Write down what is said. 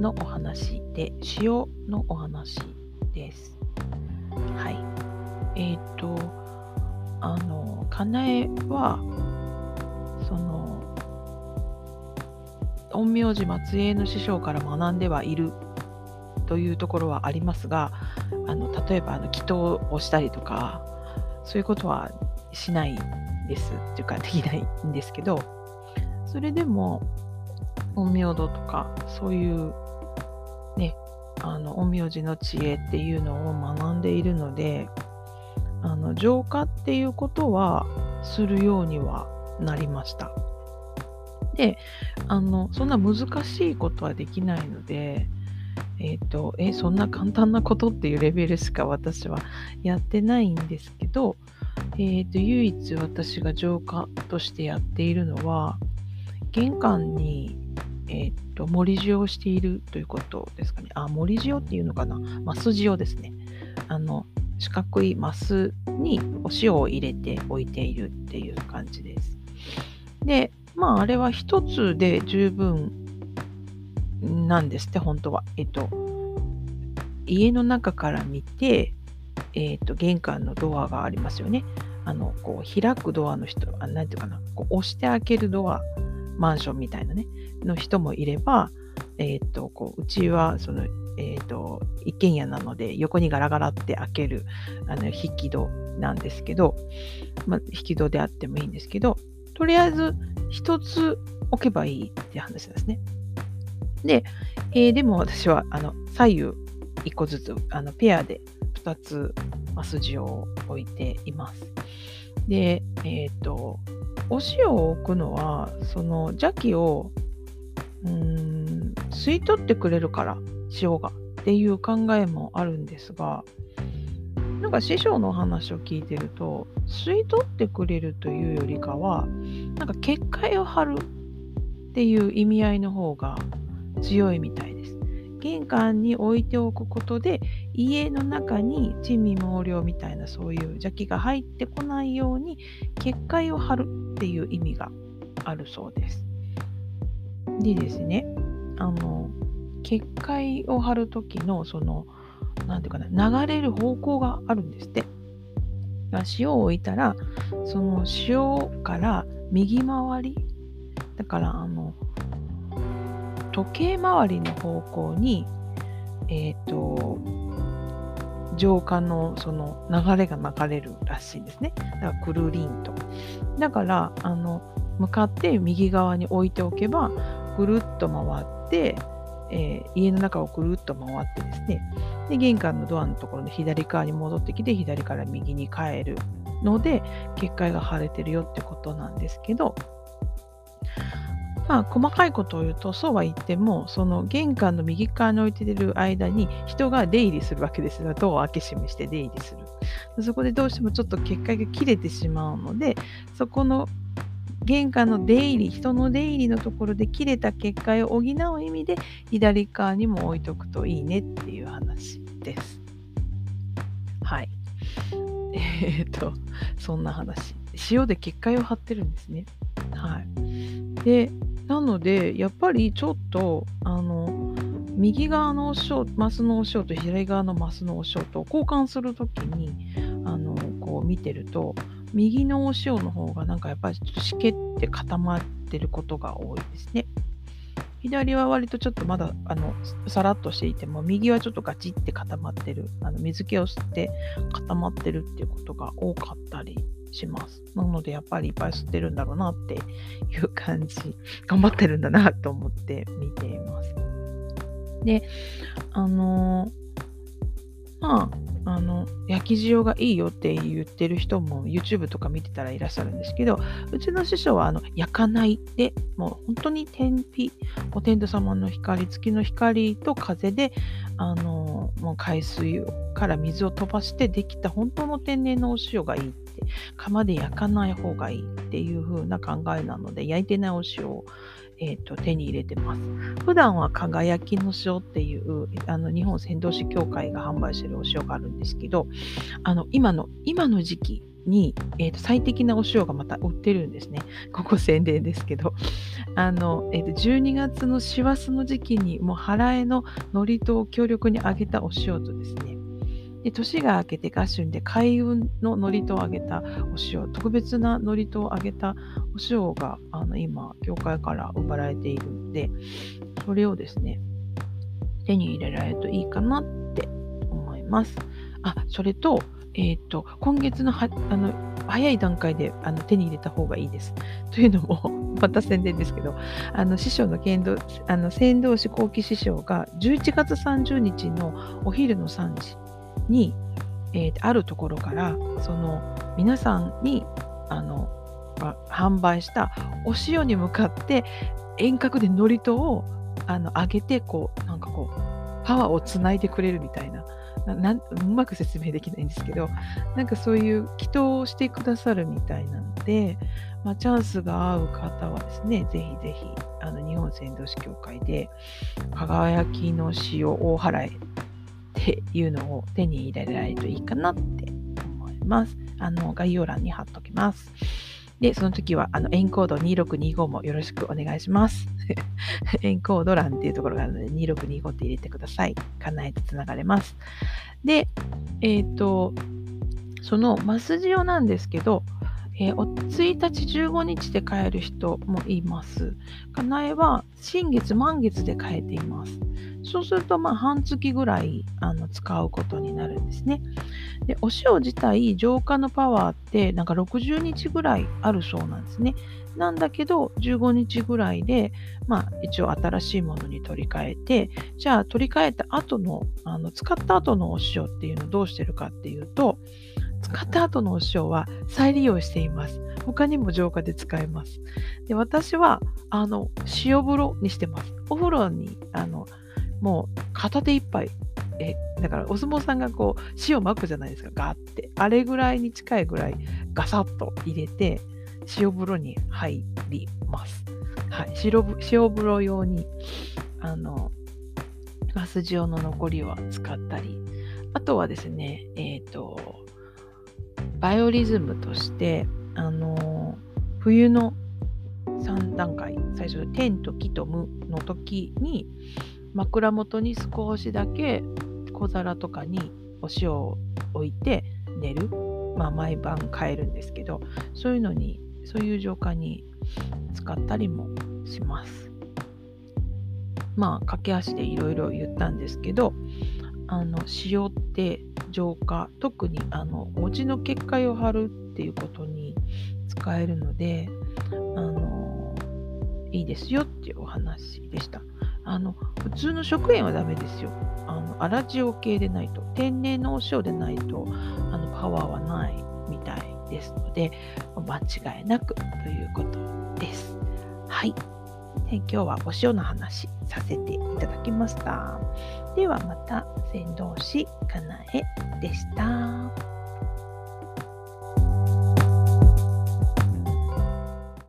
のお話で塩のお話です。はい。えっ、ー、と、あの、かなえは、その、陰陽師松江の師匠から学んではいるというところはありますが、あの例えばあの祈祷をしたりとか、そういうことはしないですっていうかできないんですけど、それでも、陰陽道とか、そういう、あの陰陽師の知恵っていうのを学んでいるのであの浄化っていうことはするようにはなりました。であのそんな難しいことはできないのでえっ、ー、とえそんな簡単なことっていうレベルしか私はやってないんですけど、えーと唯一私が浄化としてやっているのは玄関にえっ、と、盛り塩をしているということですかね。あ、盛り塩っていうのかな。マス塩ですね。あの、四角いマスにお塩を入れておいているっていう感じです。で、まあ、あれは一つで十分なんですって、本当は。えっと、家の中から見て、えっと、玄関のドアがありますよね。あの、こう、開くドアの人、あなんていうかな、こう押して開けるドアマンションみたいなね、の人もいれば、えっ、と、こう、うちは、その、えっ、と、一軒家なので、横にガラガラって開ける、あの、引き戸なんですけど、まあ、引き戸であってもいいんですけど、とりあえず、一つ置けばいいって話ですね。で、えー、でも私は、あの、左右一個ずつ、あの、ペアで二つ、マスジを置いています。で、えっ、と、お塩を置くのはその邪気をうん吸い取ってくれるから塩がっていう考えもあるんですがなんか師匠の話を聞いてると吸い取ってくれるというよりかはなんか結界を張るっていう意味合いの方が強いみたいです。玄関に置いておくことで家の中に珍味毛量みたいなそういう邪気が入ってこないように結界を張るっていう意味があるそうです。でですねあの結界を張る時のその何て言うかな流れる方向があるんですって。塩を置いたらその塩から右回りだからあの時計回りの方向に、えっ、ー、と、浄化のその流れが流れるらしいんですね。だからくるりんと。だから、あの、向かって右側に置いておけば、ぐるっと回って、えー、家の中をぐるっと回ってですね、で、玄関のドアのところの左側に戻ってきて、左から右に帰るので、結界が腫れてるよってことなんですけど、まあ、細かいことを言うと、そうは言っても、その玄関の右側に置いてる間に人が出入りするわけですよ。ドアを開け閉めして出入りする。そこでどうしてもちょっと結界が切れてしまうので、そこの玄関の出入り、人の出入りのところで切れた結界を補う意味で、左側にも置いとくといいねっていう話です。はい。えー、っと、そんな話。塩で結界を張ってるんですね。はい。で、なので、やっぱりちょっと、あの、右側のお塩、マスのお塩と左側のマスのお塩と交換する時に、あの、こう見てると、右のお塩の方がなんかやっぱりちょっとしけって固まってることが多いですね。左は割とちょっとまだあのさらっとしていても右はちょっとガチって固まってるあの水気を吸って固まってるっていうことが多かったりします。なのでやっぱりいっぱい吸ってるんだろうなっていう感じ、頑張ってるんだなと思って見ています。で、あのー、まあ、あの焼き塩がいいよって言ってる人も YouTube とか見てたらいらっしゃるんですけどうちの師匠はあの焼かないでもう本当に天日お天道様の光月の光と風であのもう海水から水を飛ばしてできた本当の天然のお塩がいいって釜で焼かない方がいいっていう風な考えなので焼いてないお塩をえーと、手に入れてます。普段は輝きの塩っていうあの日本船頭市協会が販売してるお塩があるんですけどあの今の今の時期に、えーと、最適なお塩がまた売ってるんですね。ここ宣伝ですけど。あの、えーと、12月の師走の時期にもう腹えの海苔とを強力に揚げたお塩とですね、で年が明けて合春で開運の祝詞をあげたお塩、特別な祝詞をあげたお塩があの今、業界から売られているので、それをですね、手に入れられるといいかなって思います。あ、それと、えっ、ー、と、今月のはあの早い段階であの手に入れた方がいいです。というのも、また宣伝ですけど、あの師匠の剣道、あの先導士後期師匠が11月30日のお昼の3時に、えー、あるところからその皆さんにあの販売したお塩に向かって遠隔で祝詞をあの上げてこうなんかこうパワーをつないでくれるみたいな。なうまく説明できないんですけどなんかそういう祈祷をしてくださるみたいなので、まあ、チャンスが合う方はですねぜひぜひあの日本仙道師協会で輝きの塩大払いっていうのを手に入れられるといいかなって思います。あの概要欄に貼っときます。で、その時は、あの、エンコード2625もよろしくお願いします。エンコード欄っていうところがあるので、2625って入れてください。叶えてつながれます。で、えっ、ー、と、そのマスジオなんですけど、えー、お1日15日で買える人もいます。かなえは新月満月で買えています。そうすると、まあ、半月ぐらいあの使うことになるんですね。で、お塩自体、浄化のパワーって、なんか60日ぐらいあるそうなんですね。なんだけど、15日ぐらいで、まあ、一応新しいものに取り替えて、じゃあ、取り替えた後の、あの使った後のお塩っていうのをどうしてるかっていうと、使った後のお塩は再利用しています。他にも浄化で使えます。で私はあの塩風呂にしてます。お風呂にあのもう片手一杯。えだからお相撲さんがこう塩まくじゃないですか。ガーって。あれぐらいに近いぐらいガサッと入れて塩風呂に入ります。はい、塩風呂用にあのガス塩の残りは使ったり。あとはですねえっ、ー、とバイオリズムとして、あの冬の3段階。最初天と木と無の時に枕元に少しだけ小皿とかにお塩を置いて寝る、まあ、毎晩変えるんですけどそういうのにそういう浄化に使ったりもします。まあ駆け足でいろいろ言ったんですけどあの塩って浄化特にあの餅の結界を張るっていうことに使えるのであのいいですよっていうお話でした。あの普通の食塩はダメですよ。あの粗塩系でないと天然のお塩でないとあのパワーはないみたいですので間違いなくということです。はい。今日はお塩の話させていただきました。ではまた、先導師かなえでした。